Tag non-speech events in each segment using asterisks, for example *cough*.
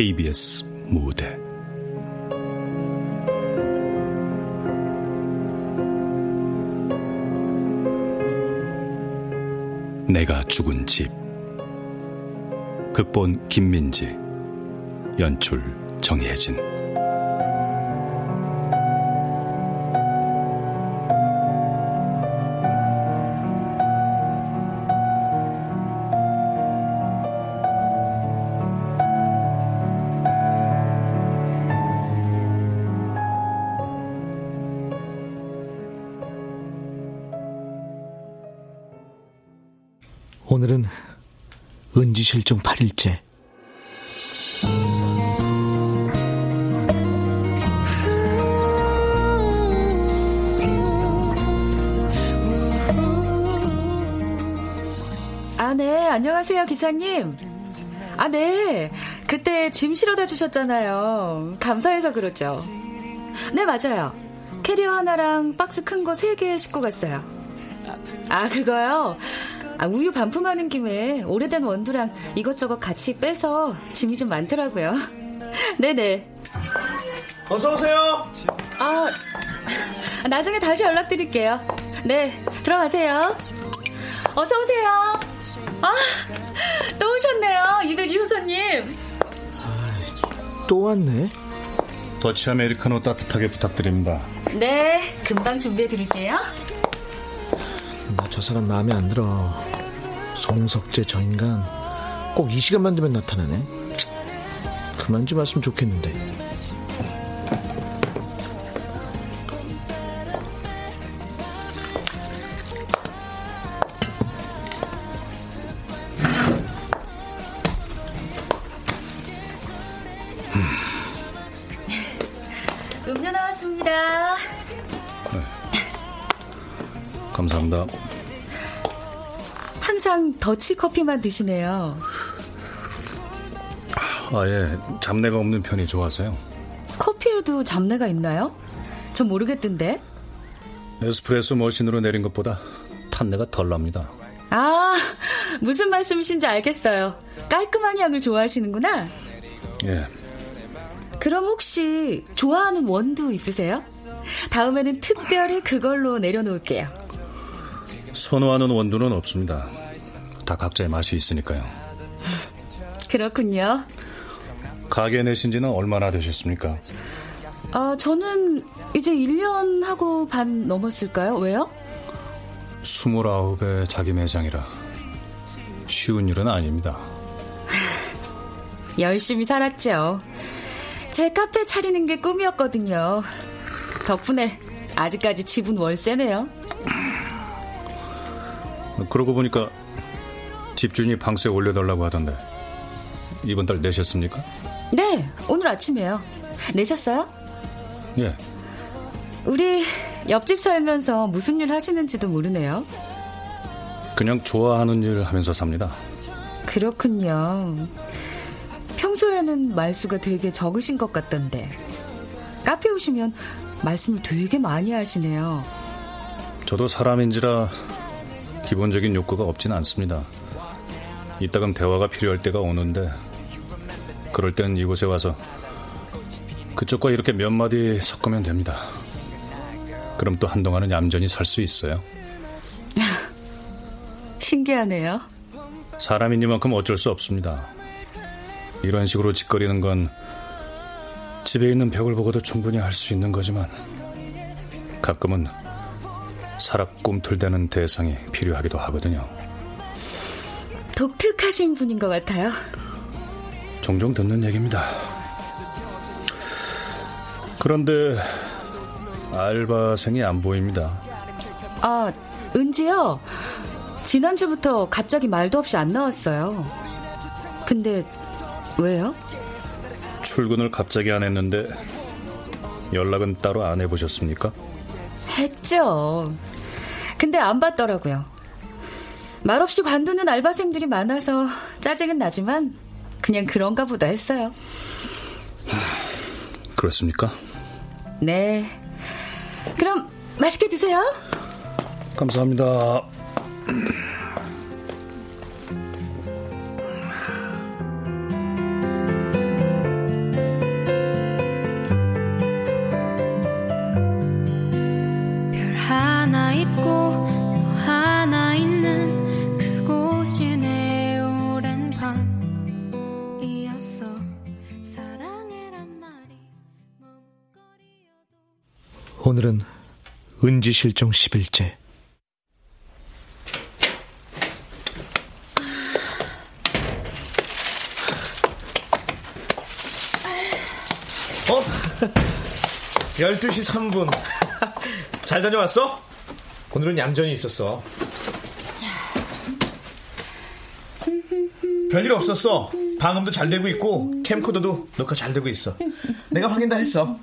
KBS 무대. 내가 죽은 집. 극본 김민지. 연출 정혜진 은지 실종 8일째. 아, 네. 안녕하세요, 기사님. 아, 네. 그때 짐 실어다 주셨잖아요. 감사해서 그러죠. 네, 맞아요. 캐리어 하나랑 박스 큰 거 세 개 싣고 갔어요. 아, 그거요? 아, 우유 반품하는 김에 오래된 원두랑 이것저것 같이 빼서 짐이 좀 많더라고요. *laughs* 네네. 어서 오세요. 아, 나중에 다시 연락드릴게요. 네, 들어가세요. 어서 오세요. 아, 또 오셨네요. 이백 이호선님. 또 왔네. 더치 아메리카노 따뜻하게 부탁드립니다. 네, 금방 준비해 드릴게요. 나 저 사람 마음에 안 들어. 송석재 저 인간 꼭 이 시간만 되면 나타나네. 그만 좀 왔으면 좋겠는데. 더치 커피만 드시네요. 아예 잡내가 없는 편이 좋아서요. 커피에도 잡내가 있나요? 전 모르겠던데. 에스프레소 머신으로 내린 것보다 탄내가 덜 납니다. 아, 무슨 말씀이신지 알겠어요. 깔끔한 향을 좋아하시는구나. 예, 그럼 혹시 좋아하는 원두 있으세요? 다음에는 특별히 그걸로 내려놓을게요. 선호하는 원두는 없습니다. 다 각자의 맛이 있으니까요. 그렇군요. 가게 내신 지는 얼마나 되셨습니까? 아, 저는 이제 1년 하고 반 넘었을까요? 왜요? 29의 자기 매장이라 쉬운 일은 아닙니다. *laughs* 열심히 살았죠. 제 카페 차리는 게 꿈이었거든요. 덕분에 아직까지 집은 월세네요. 그러고 보니까 집주인이 방세 올려달라고 하던데 이번 달 내셨습니까? 네, 오늘 아침에요. 내셨어요? 예, 우리 옆집 살면서 무슨 일 하시는지도 모르네요. 그냥 좋아하는 일 하면서 삽니다. 그렇군요. 평소에는 말수가 되게 적으신 것 같던데. 카페 오시면 말씀을 되게 많이 하시네요. 저도 사람인지라 기본적인 욕구가 없진 않습니다. 이따금 대화가 필요할 때가 오는데 그럴 땐 이곳에 와서 그쪽과 이렇게 몇 마디 섞으면 됩니다. 그럼 또 한동안은 얌전히 살 수 있어요. *laughs* 신기하네요. 사람이니만큼 어쩔 수 없습니다. 이런 식으로 짓거리는 건 집에 있는 벽을 보고도 충분히 할 수 있는 거지만 가끔은 살아 꿈틀대는 대상이 필요하기도 하거든요. 독특하신 분인 것 같아요. 종종 듣는 얘기입니다. 그런데 알바생이 안 보입니다. 아, 은지요? 지난주부터 갑자기 말도 없이 안 나왔어요. 근데 왜요? 출근을 갑자기 안 했는데 연락은 따로 안 해보셨습니까? 했죠. 근데 안 받더라고요. 말없이 관두는 알바생들이 많아서 짜증은 나지만 그냥 그런가 보다 했어요. *sighs* 그렇습니까? 네. 그럼 맛있게 드세요. 감사합니다. 은지 실종 10일째. 어? 12시 3분. 잘 다녀왔어? 오늘은 얌전히 있었어. 별일 없었어. 방음도 잘 되고 있고 캠코더도 녹화 잘 되고 있어. 내가 확인 다 했어.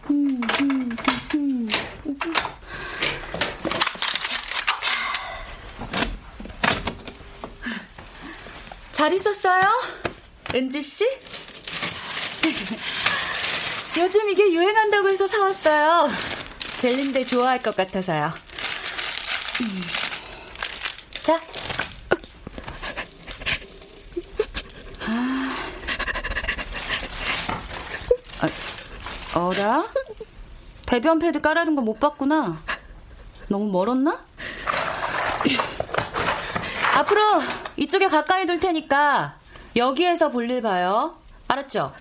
잘 있었어요? 은지 씨? *laughs* 요즘 이게 유행한다고 해서 사왔어요. 젤린데 좋아할 것 같아서요. 음. 자. 아, 어라? 배변 패드 깔아둔 거 못 봤구나. 너무 멀었나? *laughs* 앞으로 이쪽에 가까이 둘 테니까 여기에서 볼일 봐요. 알았죠?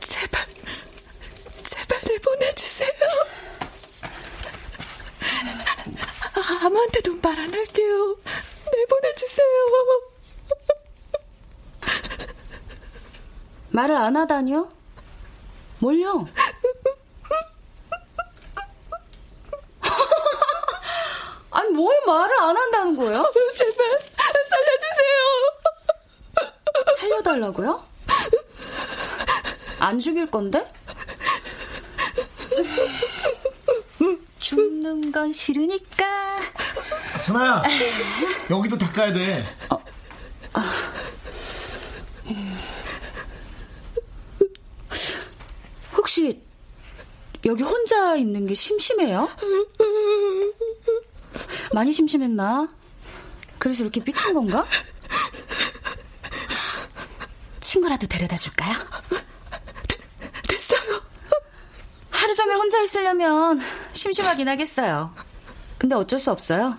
제발, 제발 내보내주세요. 아, 아무한테도 말 안 할게요. 내보내주세요. 말을 안 하다니요? 뭘요? 아니, 뭘 말을 안 한다는 거예요? 제발, 살려주세요. 살려달라고요? 안 죽일 건데? 죽는 건 싫으니까. 선아야, 여기도 닦아야 돼. 혹시 여기 혼자 있는 게 심심해요? 많이 심심했나? 그래서 이렇게 삐친 건가? 친구라도 데려다 줄까요? 됐어요. 하루 종일 혼자 있으려면 심심하긴 하겠어요. 근데 어쩔 수 없어요.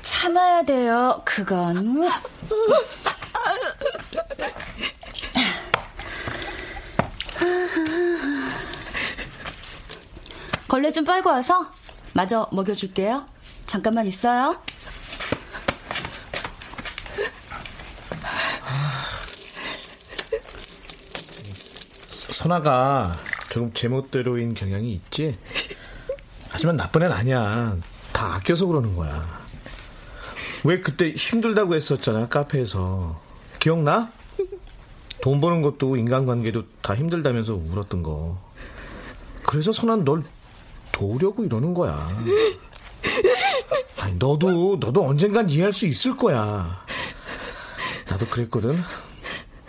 참아야 돼요, 그건. 걸레 좀 빨고 와서 마저 먹여줄게요. 잠깐만 있어요. 선아가 조금 제멋대로인 경향이 있지? 하지만 나쁜 애는 아니야. 다 아껴서 그러는 거야. 왜 그때 힘들다고 했었잖아, 카페에서. 기억나? 돈 버는 것도 인간관계도 다 힘들다면서 울었던 거. 그래서 선아는 널 도우려고 이러는 거야. 아니, 너도, 너도 언젠간 이해할 수 있을 거야. 나도 그랬거든.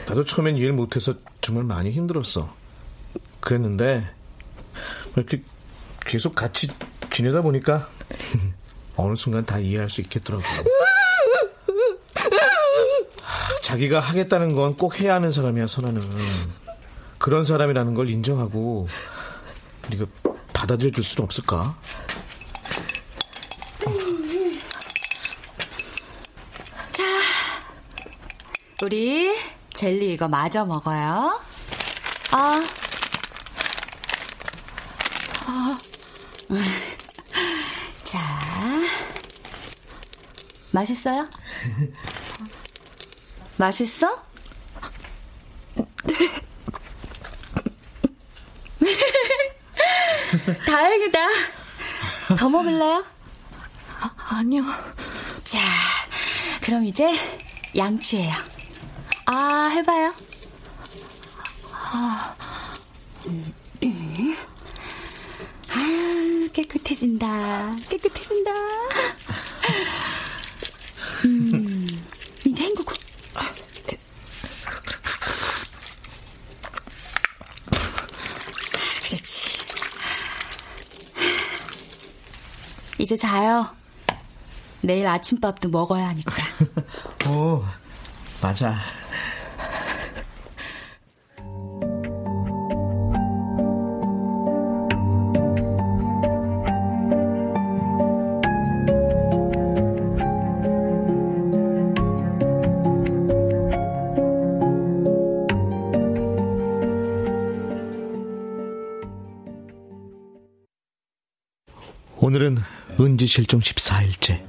나도 처음엔 이해를 못해서 정말 많이 힘들었어. 그랬는데, 이렇게 계속 같이 지내다 보니까, *laughs* 어느 순간 다 이해할 수 있겠더라고. 자기가 하겠다는 건 꼭 해야 하는 사람이야, 선아는. 그런 사람이라는 걸 인정하고, 네가 받아들여 줄 수는 없을까? 우리 젤리 이거 마저 먹어요. 아. 아. *laughs* 자. 맛있어요? *laughs* 맛있어? *laughs* 다행이다. 더 먹을래요? 아니요. 자, 그럼 이제 양치해요. 아, 해봐요. 아, 음, 음. 아 깨끗해진다. 깨끗해진다. 음, 이제 헹구고. 그렇지. 이제 자요. 내일 아침밥도 먹어야 하니까. *laughs* 오, 맞아. 지 실종 14일째.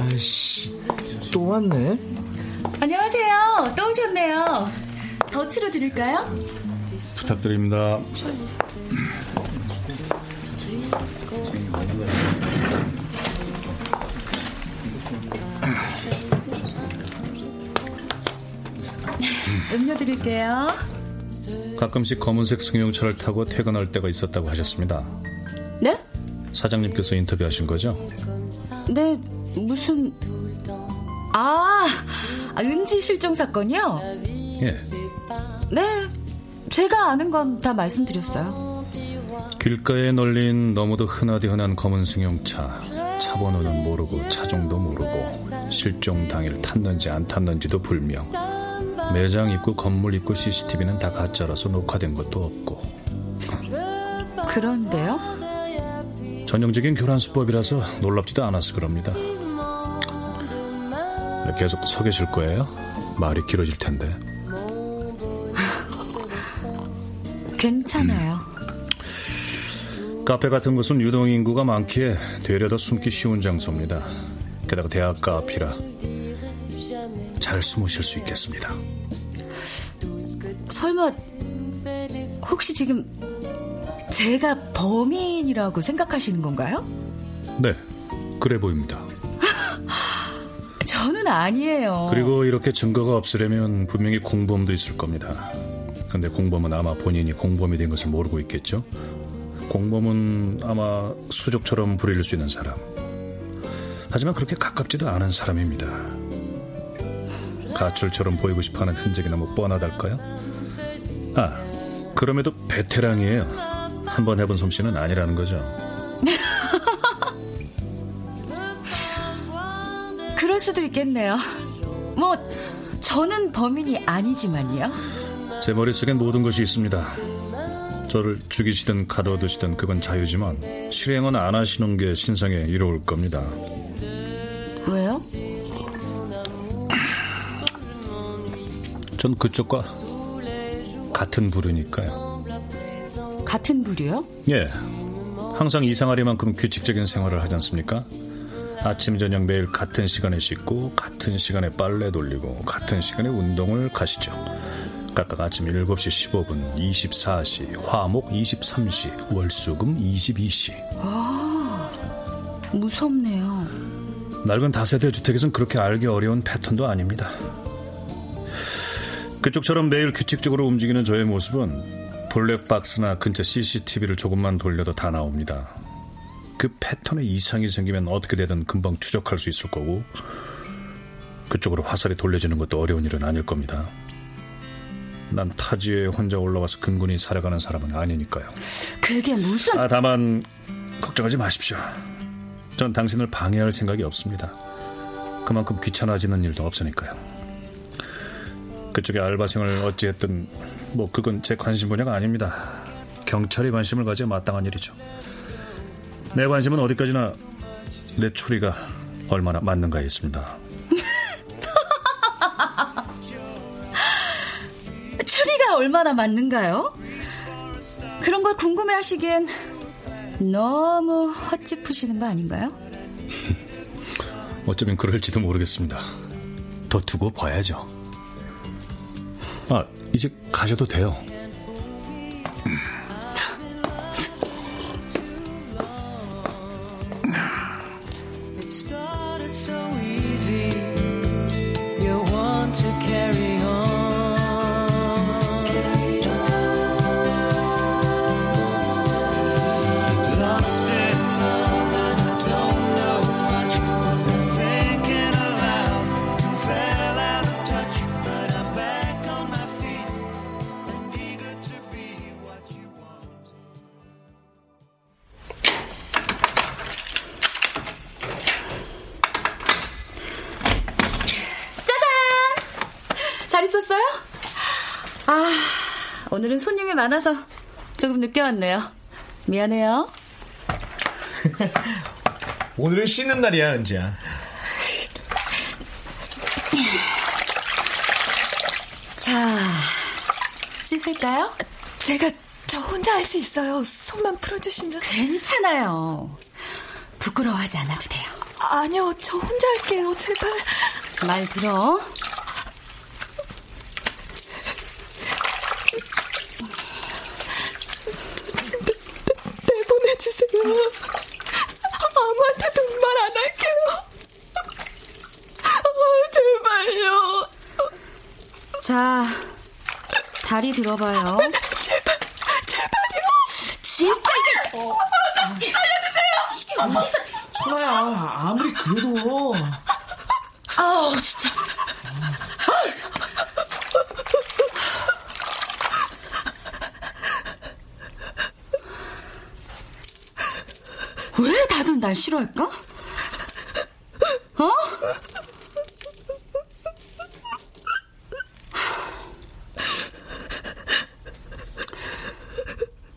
아이씨, 또 왔네? 안녕하세요. 또 오셨네요. 더 틀어드릴까요? 부탁드립니다. 음료 드릴게요. 가끔씩 검은색 승용차를 타고 퇴근할 때가 있었다고 하셨습니다. 네? 사장님께서 인터뷰하신 거죠? 네, 무슨. 아, 아, 은지 실종 사건이요? 예. 네, 제가 아는 건 다 말씀드렸어요. 길가에 널린 너무도 흔하디 흔한 검은 승용차. 차 번호는 모르고 차종도 모르고 실종 당일 탔는지 안 탔는지도 불명. 매장 입구 건물 입구 CCTV는 다 가짜라서 녹화된 것도 없고 그런데요? 전형적인 교란 수법이라서 놀랍지도 않았을 겁니다. 계속 서 계실 거예요? 말이 길어질 텐데. *laughs* 괜찮아요. 카페 같은 곳은 유동 인구가 많기에 되려 더 숨기 쉬운 장소입니다. 게다가 대학가 앞이라 잘 숨으실 수 있겠습니다. 설마 혹시 지금 제가 범인이라고 생각하시는 건가요? 네, 그래 보입니다. *laughs* 저는 아니에요. 그리고 이렇게 증거가 없으려면 분명히 공범도 있을 겁니다. 근데 공범은 아마 본인이 공범이 된 것을 모르고 있겠죠? 공범은 아마 수족처럼 부릴 수 있는 사람. 하지만 그렇게 가깝지도 않은 사람입니다. 가출처럼 보이고 싶어하는 흔적이 너무 뻔하달까요? 아, 그럼에도 베테랑이에요. 한 번 해본 솜씨는 아니라는 거죠. *laughs* 그럴 수도 있겠네요. 뭐 저는 범인이 아니지만요. 제 머릿속엔 모든 것이 있습니다. 저를 죽이시든 가둬두시든 그건 자유지만 실행은 안 하시는 게 신상에 이로울 겁니다. 왜요? 전 그쪽과 같은 부류니까요. 같은 부류요? 예. 항상 이상하리만큼 규칙적인 생활을 하지 않습니까? 아침, 저녁 매일 같은 시간에 씻고, 같은 시간에 빨래 돌리고, 같은 시간에 운동을 가시죠. 각각 아침 7시 15분, 24시, 화목 23시, 월수금 22시. 아, 무섭네요. 낡은 다세대 주택에선 그렇게 알기 어려운 패턴도 아닙니다. 그쪽처럼 매일 규칙적으로 움직이는 저의 모습은 블랙박스나 근처 CCTV를 조금만 돌려도 다 나옵니다. 그 패턴에 이상이 생기면 어떻게 되든 금방 추적할 수 있을 거고 그쪽으로 화살이 돌려지는 것도 어려운 일은 아닐 겁니다. 난 타지에 혼자 올라와서 근근히 살아가는 사람은 아니니까요. 그게 무슨... 아, 다만 걱정하지 마십시오. 전 당신을 방해할 생각이 없습니다. 그만큼 귀찮아지는 일도 없으니까요. 그쪽에 알바생을 어찌했든 뭐 그건 제 관심 분야가 아닙니다. 경찰이 관심을 가져야 마땅한 일이죠. 내 관심은 어디까지나 내 추리가 얼마나 맞는가에 있습니다. *laughs* 추리가 얼마나 맞는가요? 그런 걸 궁금해 하시기엔 너무 헛짚으시는 거 아닌가요? *laughs* 어쩌면 그럴지도 모르겠습니다. 더 두고 봐야죠. 아, 이제 가셔도 돼요. 아, 오늘은 손님이 많아서 조금 늦게 왔네요. 미안해요. *laughs* 오늘은 쉬는 날이야, 은지야. 자, 씻을까요? 제가 저 혼자 할 수 있어요. 손만 풀어주시면. 괜찮아요. 부끄러워하지 않아도 돼요. 아니요, 저 혼자 할게요. 제발. 말 들어. 내보내주세요. 아무한테도 말 안 할게요. 어, 제발요. 자, 다리 들어봐요. 제발, 제발요. 진짜 소라야, 아무리 그래도. 아우, 진짜. 왜 다들 날 싫어할까? 어?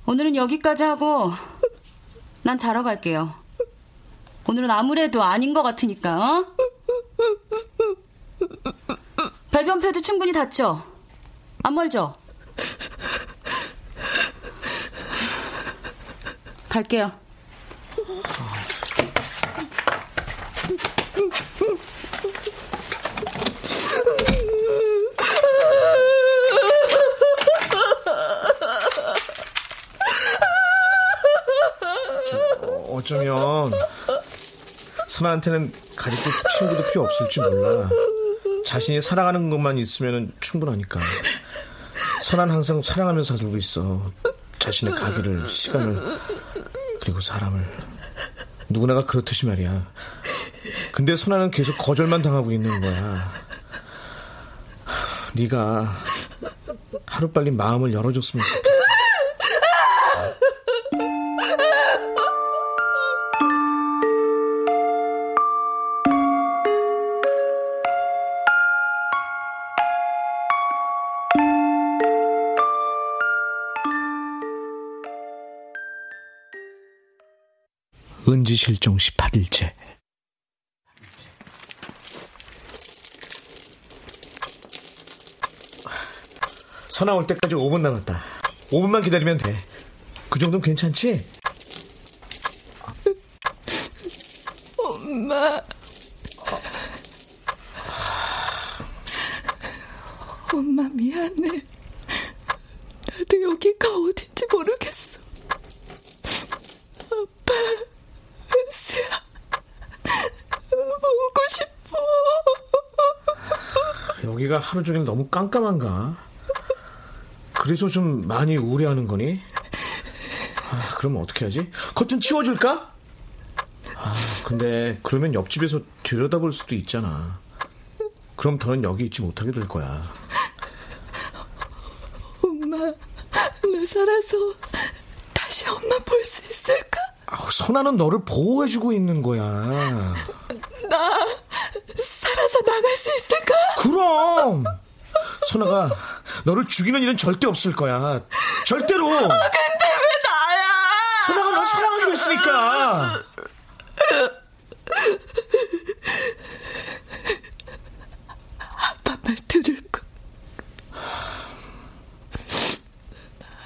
오늘은 여기까지 하고 난 자러 갈게요. 오늘은 아무래도 아닌 것 같으니까. 어? 배변 패드 충분히 닿죠? 안 멀죠? 갈게요. 어쩌면 선아한테는 가족도 친구도 필요 없을지 몰라. 자신이 사랑하는 것만 있으면 충분하니까. 선아는 항상 사랑하면서 살고 있어. 자신의 가게를, 시간을, 그리고 사람을. 누구나가 그렇듯이 말이야. 근데 선아는 계속 거절만 당하고 있는 거야. 네가 하루빨리 마음을 열어줬으면 좋겠어. 은지 실종 18일째. 선아 올 때까지 5분 남았다. 5분만 기다리면 돼. 그 정도는 괜찮지? 엄마. 엄마 미안해. 나도 여기가 어딘지 모르겠어. 아빠, 은수야. 보고 싶어. 여기가 하루 종일 너무 깜깜한가? 그래서 좀 많이 우울해하는 거니? 아, 그러면 어떻게 하지? 커튼 치워줄까? 아, 근데 그러면 옆집에서 들여다볼 수도 있잖아. 그럼 더는 여기 있지 못하게 될 거야. 엄마, 나 살아서 다시 엄마 볼 수 있을까? 아, 선아는 너를 보호해주고 있는 거야. 나 살아서 나갈 수 있을까? 그럼! 선아가 너를 죽이는 일은 절대 없을 거야. 절대로! 근데 왜 나야? 선아가 널 사랑하기로 했으니까! 아빠 말 들을 거.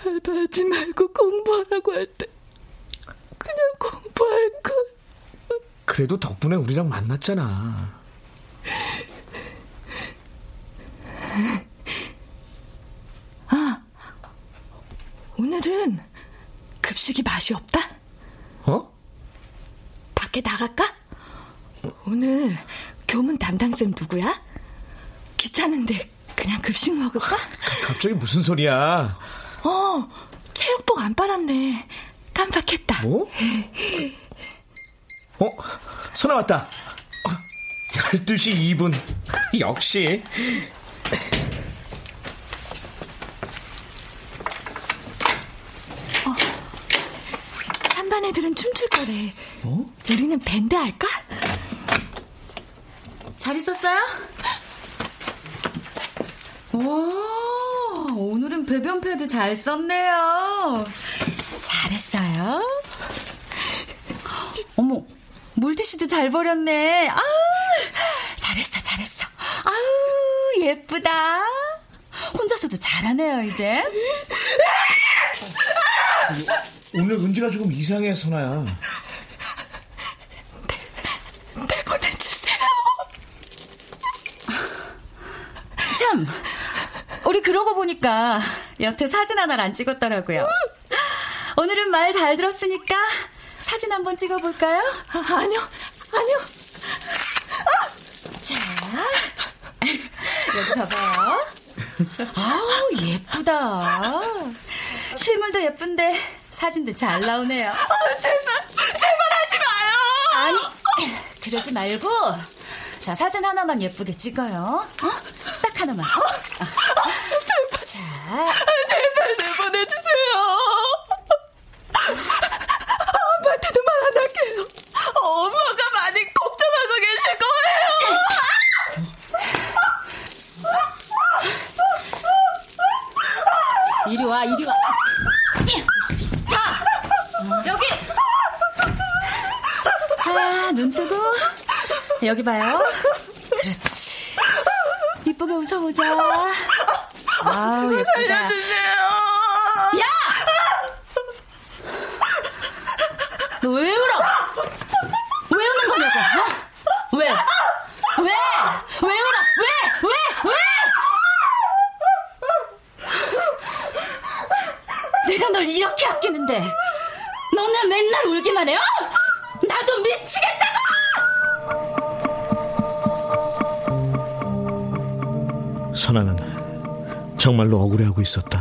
알바하지 말고 공부하라고 할 때 그냥 공부할 걸. 그래 그래도 덕분에 우리랑 만났잖아. 아, 오늘은 급식이 맛이 없다? 어? 밖에 나갈까? 오늘 교문 담당쌤 누구야? 귀찮은데 그냥 급식 먹을까? 갑자기 무슨 소리야? 어, 체육복 안 빨았네. 깜빡했다. 뭐? 어? 전화 왔다. 12시 2분. 역시. 삼반 애들은 춤출 거래. 우리는 밴드 할까? 잘 있었어요? 와, 오 배변 패드 잘 썼네요. 잘했어요. 어머, 물티슈도 잘 버렸네. 아우, 잘했어, 잘했어. 아우, 예쁘다. 혼자서도 잘하네요, 이제. 오늘 은지가 조금 이상해, 선아야. 내보내주세요. 참, 우리 그러고 보니까 여태 사진 하나를 안 찍었더라고요. 오늘은 말 잘 들었으니까 사진 한번 찍어볼까요? 아, 아니요, 아니요. 자, 여기 봐봐요. 아우, 예쁘다. 실물도 예쁜데 사진도 잘 나오네요. 아, 제발, 제발 하지 마요. 아니, 그러지 말고. 자, 사진 하나만 예쁘게 찍어요. 어? 딱 하나만. 제발, 이리 와, 이리 와. 자, 여기. 자, 눈 뜨고. 여기 봐요. 그렇지. 이쁘게 웃어보자. 아우, 예쁘다. 살려주세요. 야! 너 왜 울어? 정말로 억울해하고 있었다.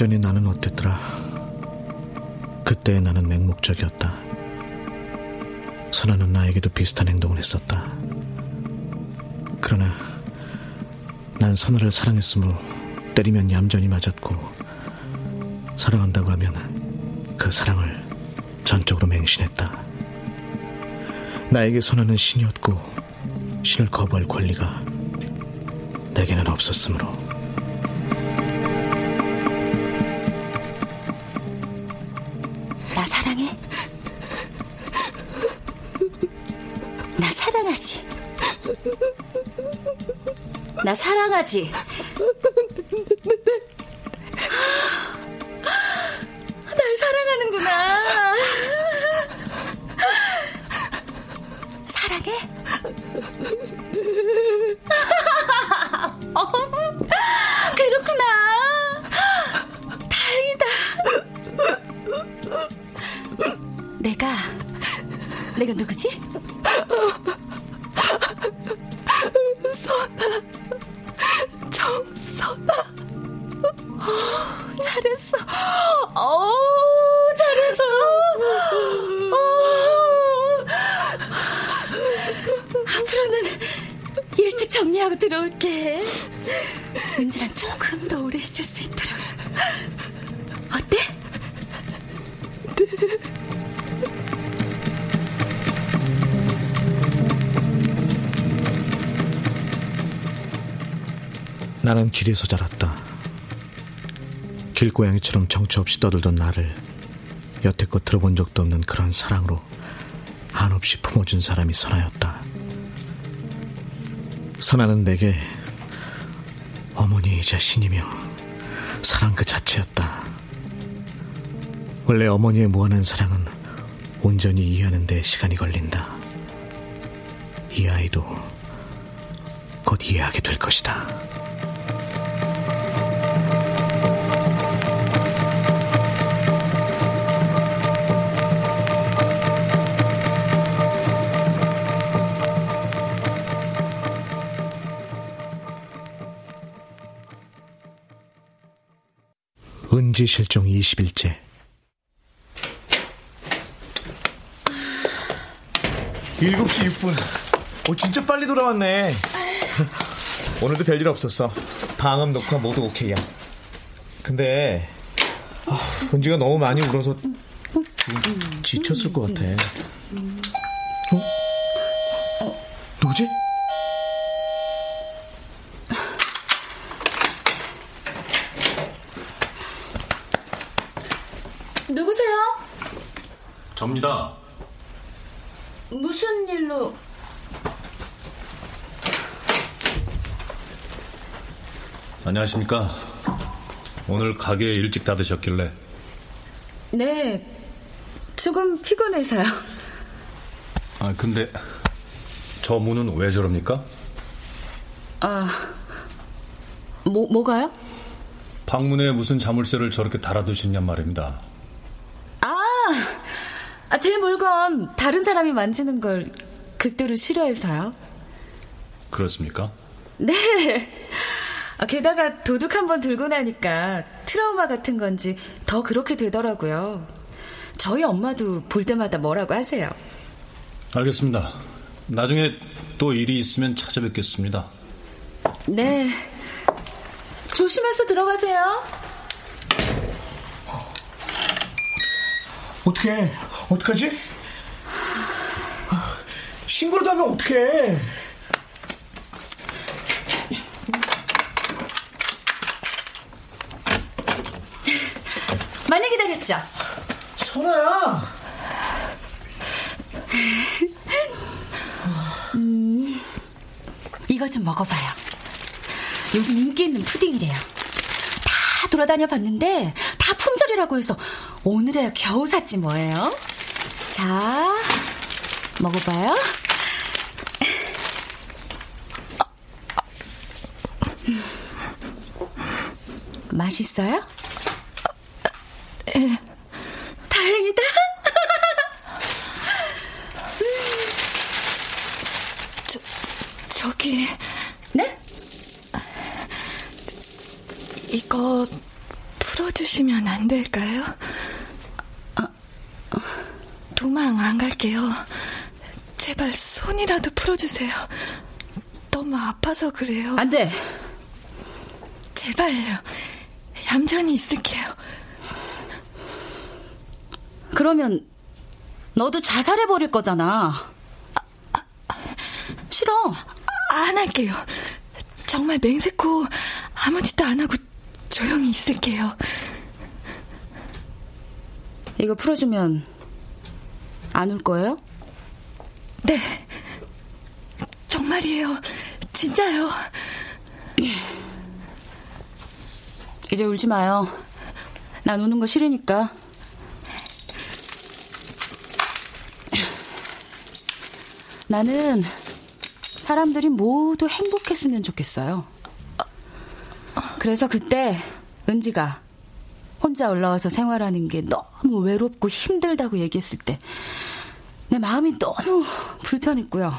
전에 나는 어땠더라? 그때 나는 맹목적이었다. 선아는 나에게도 비슷한 행동을 했었다. 그러나 난 선아를 사랑했으므로 때리면 얌전히 맞았고 사랑한다고 하면 그 사랑을 전적으로 맹신했다. 나에게 선아는 신이었고 신을 거부할 권리가 내게는 없었으므로 나사 길에서 자랐다. 길고양이처럼 정처 없이 떠들던 나를 여태껏 들어본 적도 없는 그런 사랑으로 한없이 품어준 사람이 선아였다. 선아는 내게 어머니이자 신이며 사랑 그 자체였다. 원래 어머니의 무한한 사랑은 온전히 이해하는 데 시간이 걸린다. 이 아이도 곧 이해하게 될 것이다. 은지 실종 20일째. 일곱 시 6분. 오, 진짜 빨리 돌아왔네. *laughs* 오늘도 별일 없었어. 방음 녹화 모두 오케이야. 근데, 아, 은지가 너무 많이 울어서 좀 지쳤을 것 같아. 어? 누구지? 누구세요? 접니다. 무슨 일로? 안녕하십니까. 오늘 가게 일찍 닫으셨길래 네, 조금 피곤해서요. 아 근데 저 문은 왜 저럽니까? 뭐, 뭐가요? 방문에 무슨 자물쇠를 저렇게 달아두셨냔 말입니다. 아, 제 물건 다른 사람이 만지는 걸 극도로 싫어해서요. 그렇습니까? 네. 아, 게다가 도둑 한 번 들고 나니까 트라우마 같은 건지 더 그렇게 되더라고요. 저희 엄마도 볼 때마다 뭐라고 하세요. 알겠습니다. 나중에 또 일이 있으면 찾아뵙겠습니다. 네. 조심해서 들어가세요. 어떡해. 어떡하지? 신고라도 하면 어떡해. 많이 기다렸죠? 선아야. 이거 좀 먹어봐요. 요즘 인기 있는 푸딩이래요. 다 돌아다녀 봤는데 다 품절이라고 해서 오늘에 겨우 샀지 뭐예요. 자, 먹어봐요. 맛있어요? 다행이다. 저기 네? 이거 풀어주시면 안 될까요? 도망 안 갈게요. 제발 손이라도 풀어주세요. 너무 아파서 그래요. 안 돼. 제발요. 얌전히 있을게요. 그러면 너도 자살해 버릴 거잖아. 싫어. 안 할게요. 정말 맹세코 아무 짓도 안 하고 조용히 있을게요. 이거 풀어주면 안 울 거예요? 네. 정말이에요. 진짜요. 이제 울지 마요. 난 우는 거 싫으니까. 나는 사람들이 모두 행복했으면 좋겠어요. 그래서 그때 은지가 혼자 올라와서 생활하는 게 너무 외롭고 힘들다고 얘기했을 때 내 마음이 너무 불편했고요.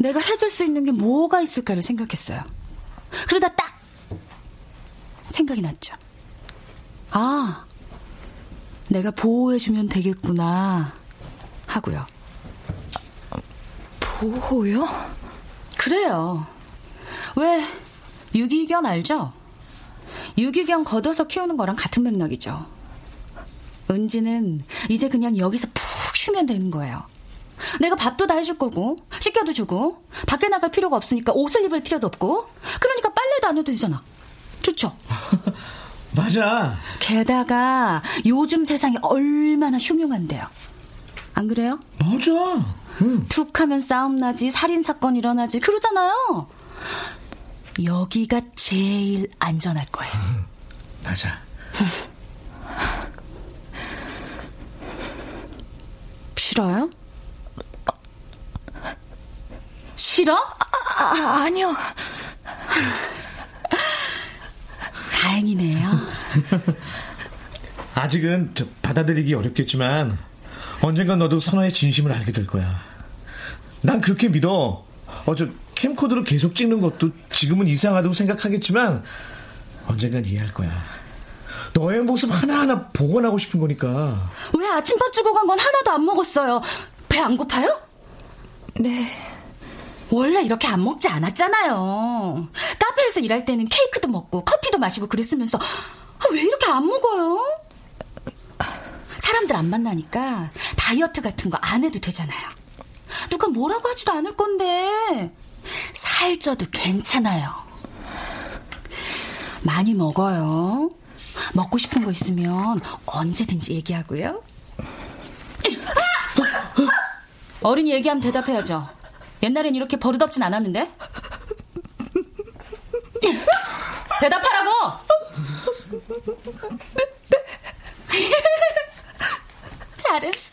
내가 해줄 수 있는 게 뭐가 있을까를 생각했어요. 그러다 딱 생각이 났죠. 아, 내가 보호해주면 되겠구나 하고요. 보호요? 그래요. 왜 유기견 알죠? 유기견 걷어서 키우는 거랑 같은 맥락이죠. 은지는 이제 그냥 여기서 푹 쉬면 되는 거예요. 내가 밥도 다 해줄 거고, 씻겨도 주고, 밖에 나갈 필요가 없으니까 옷을 입을 필요도 없고, 그러니까 빨래도 안 해도 되잖아. 좋죠? *laughs* 맞아. 게다가 요즘 세상이 얼마나 흉흉한데요. 안 그래요? 맞아. 응. 툭 하면 싸움 나지, 살인 사건 일어나지, 그러잖아요. 여기가 제일 안전할 거예요. *laughs* 맞아. *laughs* 싫어요? 싫어? 아, 아, 아니요. *laughs* 다행이네요. 아직은 저, 받아들이기 어렵겠지만 언젠가 너도 선아의 진심을 알게 될 거야. 난 그렇게 믿어. 어, 저 캠코더로 계속 찍는 것도 지금은 이상하다고 생각하겠지만 언젠간 이해할 거야. 너의 모습 하나하나 복원하고 싶은 거니까. 왜 아침밥 주고 간 건 하나도 안 먹었어요? 배 안 고파요? 네. 원래 이렇게 안 먹지 않았잖아요. 카페에서 일할 때는 케이크도 먹고 커피도 마시고 그랬으면서 아, 왜 이렇게 안 먹어요? 사람들 안 만나니까 다이어트 같은 거 안 해도 되잖아요. 누가 뭐라고 하지도 않을 건데 살 쪄도 괜찮아요. 많이 먹어요. 먹고 싶은 거 있으면 언제든지 얘기하고요. 어른이 얘기하면 대답해야죠. 옛날엔 이렇게 버릇없진 않았는데. 대답하라고! 잘했어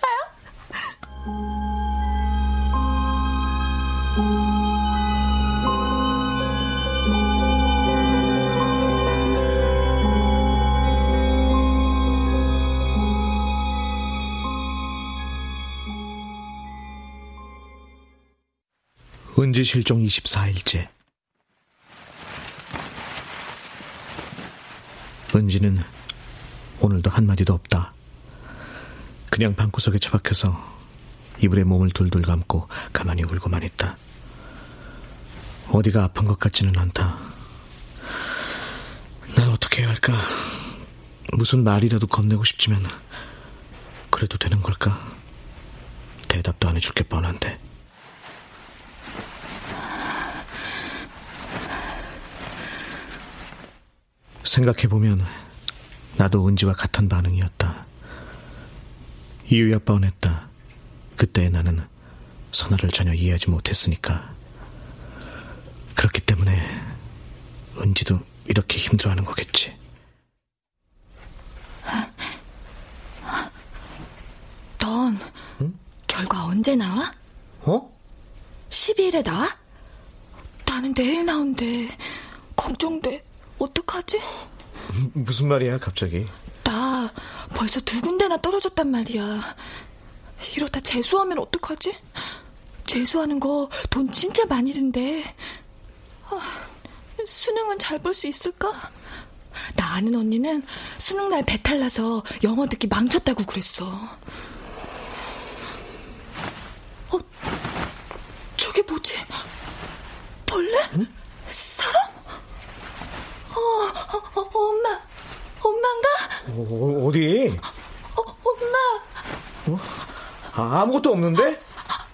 은지 실종 24일째. 은지는 오늘도 한마디도 없다. 그냥 방구석에 처박혀서 이불에 몸을 둘둘 감고 가만히 울고만 있다. 어디가 아픈 것 같지는 않다. 난 어떻게 해야 할까? 무슨 말이라도 건네고 싶지만 그래도 되는 걸까? 대답도 안 해줄 게 뻔한데. 생각해보면 나도 은지와 같은 반응이었다. 이유야 뻔했다. 그때 나는 선아를 전혀 이해하지 못했으니까. 그렇기 때문에 은지도 이렇게 힘들어하는 거겠지. 넌 결과 언제 나와? 어? 12일에 나와? 나는 내일 나온대. 걱정돼. 어떡하지? 무슨 말이야, 갑자기? 나 벌써 두 군데나 떨어졌단 말이야. 이러다 재수하면 어떡하지? 재수하는 거 돈 진짜 많이 든대. 아, 수능은 잘 볼 수 있을까? 나 아는 언니는 수능 날 배탈 나서 영어 듣기 망쳤다고 그랬어. 어, 저게 뭐지? 벌레? 사람? 어, 어, 어, 엄마. 엄마인가? 어, 어디? 어, 엄마. 아, 아무것도 없는데? 아,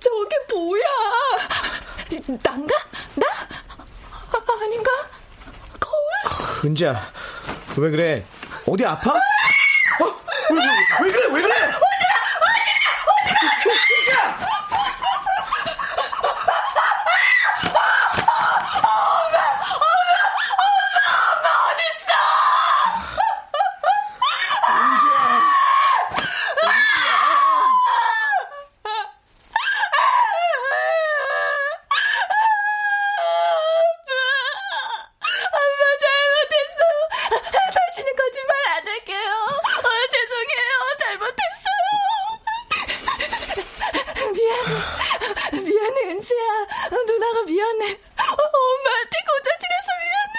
저게 뭐야? 난가? 나? 아, 아닌가? 거울? 은지야, 왜 그래? 어디 아파? 어? 왜, 왜, 왜 그래? 왜 그래? 엄마 잘못했어요. 다시는 거짓말 안 할게요. 어, 죄송해요. 잘못했어요. 미안해. 미안해, 은수야. 누나가 미안해. 어, 엄마한테 고자질해서 미안해.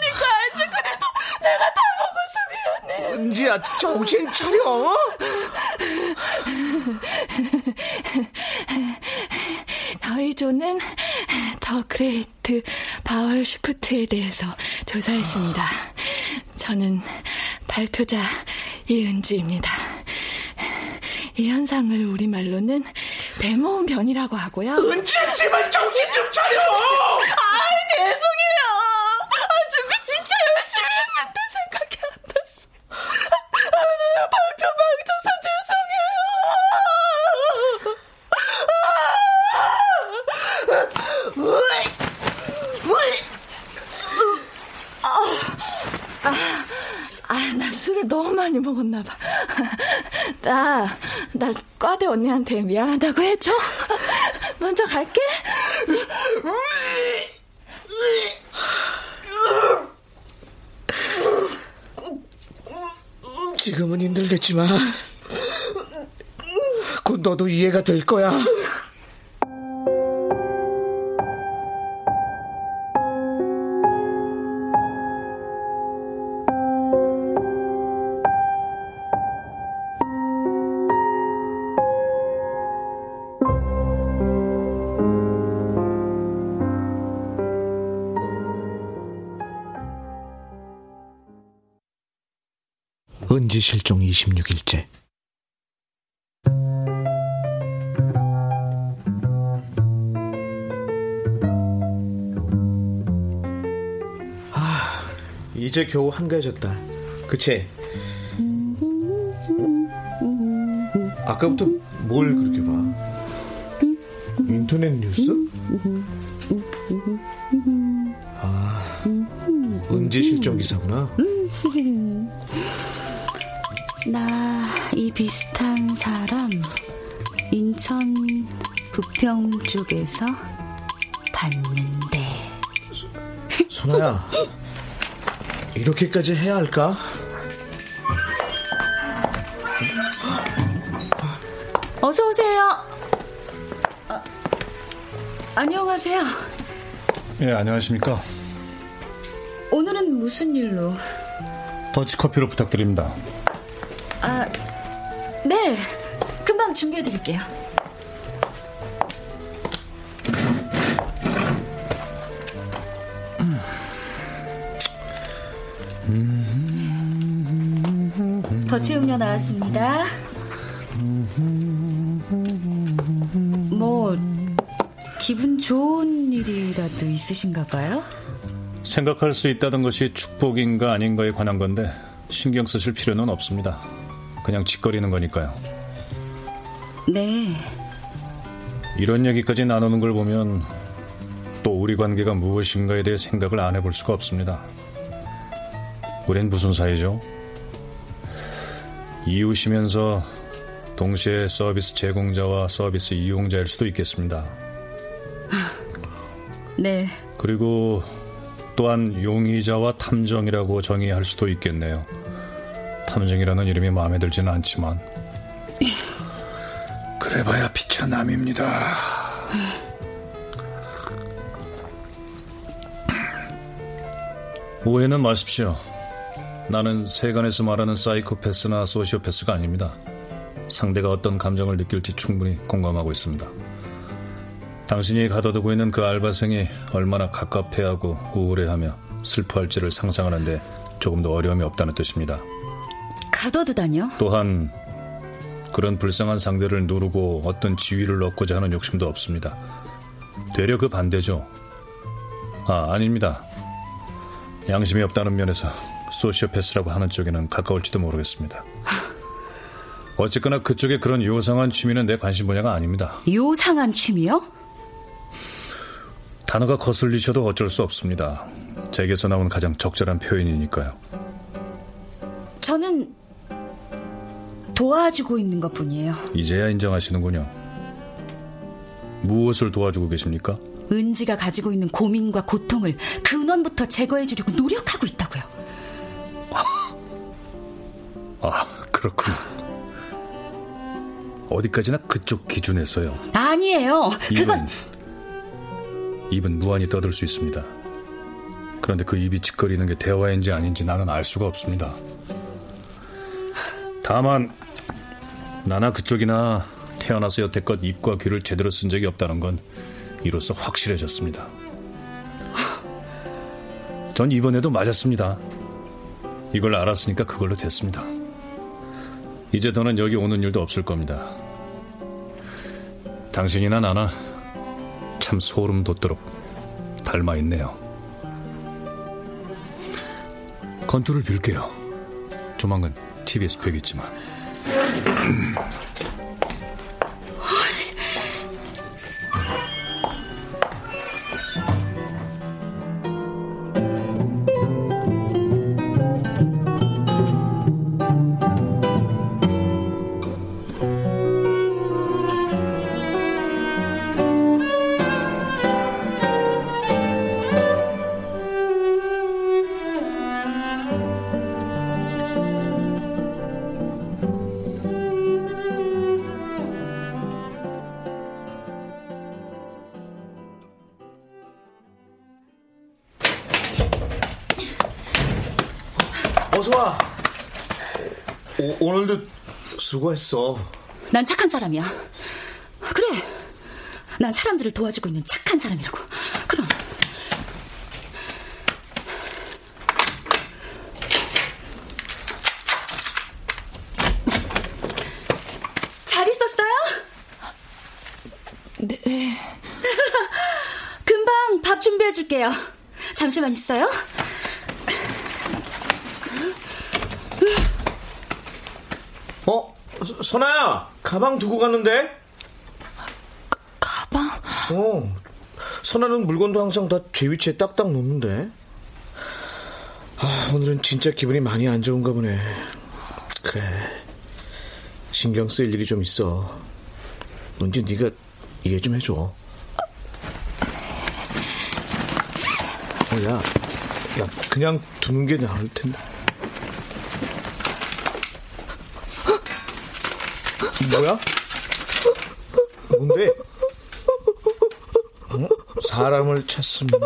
네 과일도 그래도 내가 다 먹어서 미안해. 은지야, 정신 차려. 저희 조는 The Great Vowel Shift에 대해서 조사했습니다. 저는 발표자 이은지입니다. 이 현상을 우리말로는 대모음 변이라고 하고요. 은지지만 정신 좀 차려! 아, 죄송해요. 아, 준비 진짜 열심히 했는데 생각이 안 났어. 아, 내가 발표 망쳐서 죄송해요. 아, 아, 나 술을 너무 많이 먹었나 봐. 나, 나 과대 언니한테 미안하다고 해줘. *laughs* 먼저 갈게. 지금은 힘들겠지만 곧 너도 이해가 될 거야. 은지 실종 26일째. 아, 이제 겨우 한가해졌다. 그치? 아까부터 뭘 그렇게 봐? 인터넷 뉴스? 아, 은지 실종 기사구나. 나 비슷한 사람 인천 부평 쪽에서 봤는데 선아야, 이렇게까지 해야 할까? 어서 오세요. 아, 안녕하세요. 예, 안녕하십니까. 오늘은 무슨 일로? 더치커피로 부탁드립니다. 준비해 드릴게요. 더치 음료 나왔습니다. 뭐 기분 좋은 일이라도 있으신가 봐요? 생각할 수 있다는 것이 축복인가 아닌가에 관한 건데 신경 쓰실 필요는 없습니다. 그냥 짓거리는 거니까요. 네. 이런 얘기까지 나누는 걸 보면 또 우리 관계가 무엇인가에 대해 생각을 안 해볼 수가 없습니다. 우린 무슨 사이죠? 이웃이면서 동시에 서비스 제공자와 서비스 이용자일 수도 있겠습니다. 네. 그리고 또한 용의자와 탐정이라고 정의할 수도 있겠네요. 탐정이라는 이름이 마음에 들지는 않지만 그래봐야 피차 남입니다. 오해는 마십시오. 나는 세간에서 말하는 사이코패스나 소시오패스가 아닙니다. 상대가 어떤 감정을 느낄지 충분히 공감하고 있습니다. 당신이 가둬두고 있는 그 알바생이 얼마나 갑갑해하고 우울해하며 슬퍼할지를 상상하는데 조금 더 어려움이 없다는 뜻입니다. 가둬두다뇨? 또한 그런 불쌍한 상대를 누르고 어떤 지위를 얻고자 하는 욕심도 없습니다. 되려 그 반대죠. 아, 아닙니다. 양심이 없다는 면에서 소시오패스라고 하는 쪽에는 가까울지도 모르겠습니다. 어쨌거나 그쪽에 그런 요상한 취미는 내 관심 분야가 아닙니다. 요상한 취미요? 단어가 거슬리셔도 어쩔 수 없습니다. 제게서 나온 가장 적절한 표현이니까요. 도와주고 있는 것 뿐이에요. 이제야 인정하시는군요. 무엇을 도와주고 계십니까? 은지가 가지고 있는 고민과 고통을 근원부터 제거해주려고 노력하고 있다고요. 아, 그렇군요. 어디까지나 그쪽 기준에서요. 아니에요. 그건 입은, 입은 무한히 떠들 수 있습니다. 그런데 그 입이 짓거리는 게 대화인지 아닌지 나는 알 수가 없습니다. 다만 나나 그쪽이나 태어나서 여태껏 입과 귀를 제대로 쓴 적이 없다는 건 이로써 확실해졌습니다. 전 이번에도 맞았습니다. 이걸 알았으니까 그걸로 됐습니다. 이제 더는 여기 오는 일도 없을 겁니다. 당신이나 나나 참 소름 돋도록 닮아 있네요. 건투를 빌게요. 조만간 TV에서 뵙겠지만. 수고했어. 난 착한 사람이야. 그래. 난 사람들을 도와주고 있는 착한 사람이라고. 그럼. 잘 있었어요? 네. *laughs* 금방 밥 준비해 줄게요. 잠시만 있어요. 어? 서- 선아야, 가방 두고 갔는데? 가방? 어. 선아는 물건도 항상 다 제 위치에 딱딱 놓는데. 아, 오늘은 진짜 기분이 많이 안 좋은가 보네. 그래. 신경 쓸 일이 좀 있어. 뭔지 네가 이해 좀 해줘. 어, 야, 야, 그냥 두는 게 나을 텐데. 뭐야? 뭔데? 어? 사람을 찾습니다.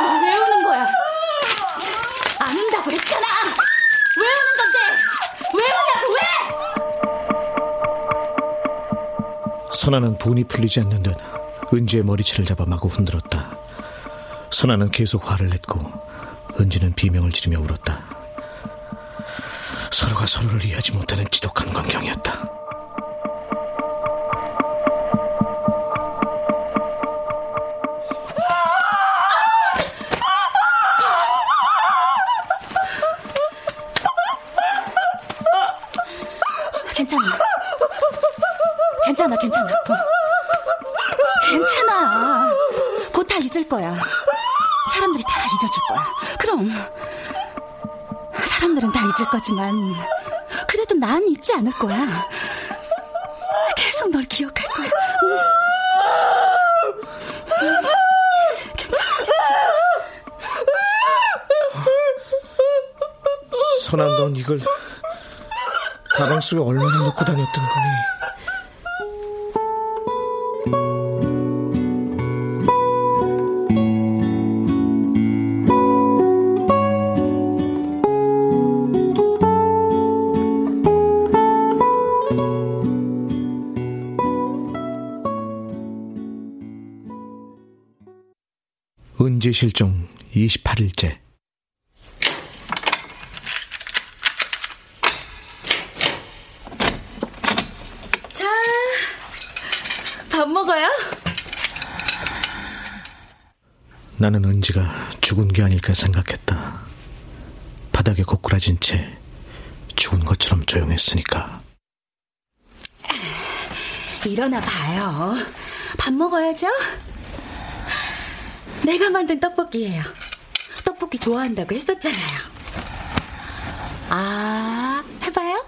너왜 우는 거야? 안 운다고 그랬잖아! 왜 우는 건데? 왜 우냐고, 왜! 선아는 분이 풀리지 않는 듯 은지의 머리채를 잡아 마구 흔들었다. 선아는 계속 화를 냈고 은지는 비명을 지르며 울었다. 서로가 서로를 이해하지 못하는 지독한 광경이었다. 괜찮아. 괜찮아, 괜찮아. 어. 괜찮아. 곧 다 잊을 거야. 잊을 거지만, 그래도 난 잊지 않을 거야. 계속 널 기억할 거야. 선아, 넌 이걸 가방 속에 얼마나 넣고 다녔던 거니? 은지 실종 28일째. 자, 밥 먹어요? 나는 은지가 죽은 게 아닐까 생각했다. 바닥에 고꾸라진 채 죽은 것처럼 조용했으니까. 일어나 봐요. 밥 먹어야죠? 내가 만든 떡볶이예요. 떡볶이 좋아한다고 했었잖아요. 아, 해봐요?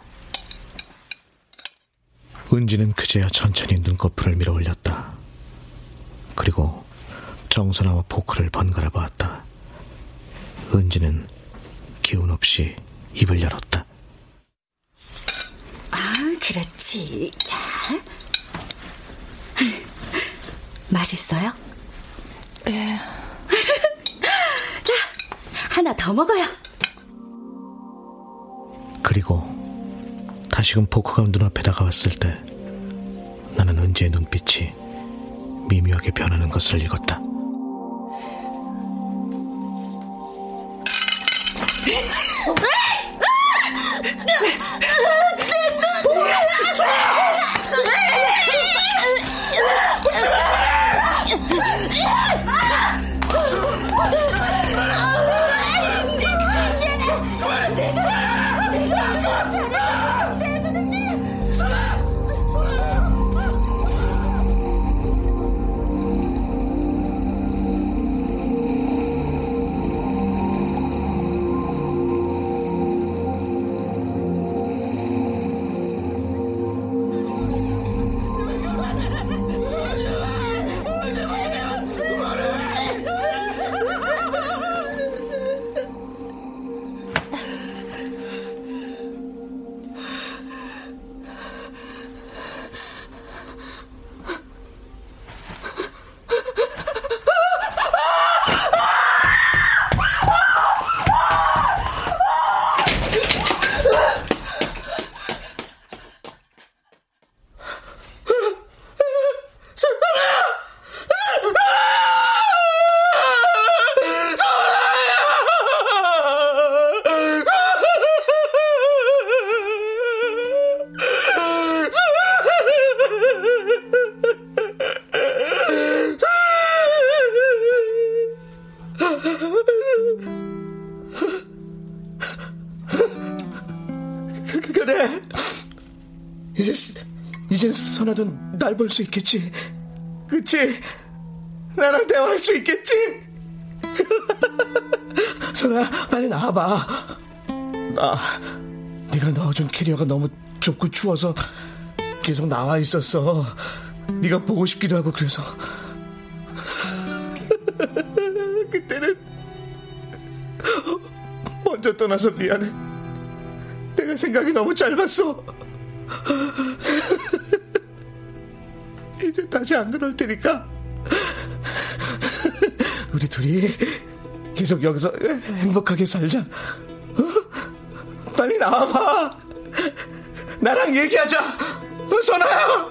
은지는 그제야 천천히 눈꺼풀을 밀어 올렸다. 그리고 정선아와 포크를 번갈아 보았다. 은지는 기운 없이 입을 열었다. 아, 그렇지. 자. *laughs* 맛있어요? 네. *laughs* 자, 하나 더 먹어요. 그리고 다시금 포크가 눈앞에 다가왔을 때 나는 은지의 눈빛이 미묘하게 변하는 것을 읽었다. 날 볼 수 있겠지. 그치? 나랑 대화할 수 있겠지? *laughs* 선아, 빨리 나와봐. 나, 네가 넣어준 캐리어가 너무 좁고 추워서 계속 나와 있었어. 네가 보고 싶기도 하고 그래서. *laughs* 그때는 먼저 떠나서 미안해. 내가 생각이 너무 짧았어. 안 그럴 테니까. 우리 둘이 계속 여기서 행복하게 살자. 어? 빨리 나와봐. 나랑 얘기하자. 어, 선아야.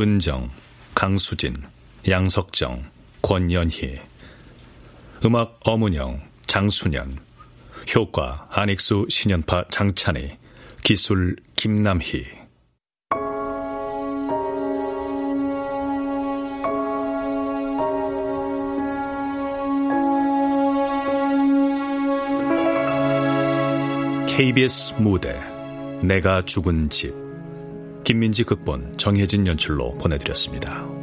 은정, 강수진, 양석정, 권연희. 음악 어문영, 장순연. 효과 안익수, 신연파, 장찬희. 기술 김남희. KBS 무대 내가 죽은 집 김민지 극본 정혜진 연출로 보내드렸습니다.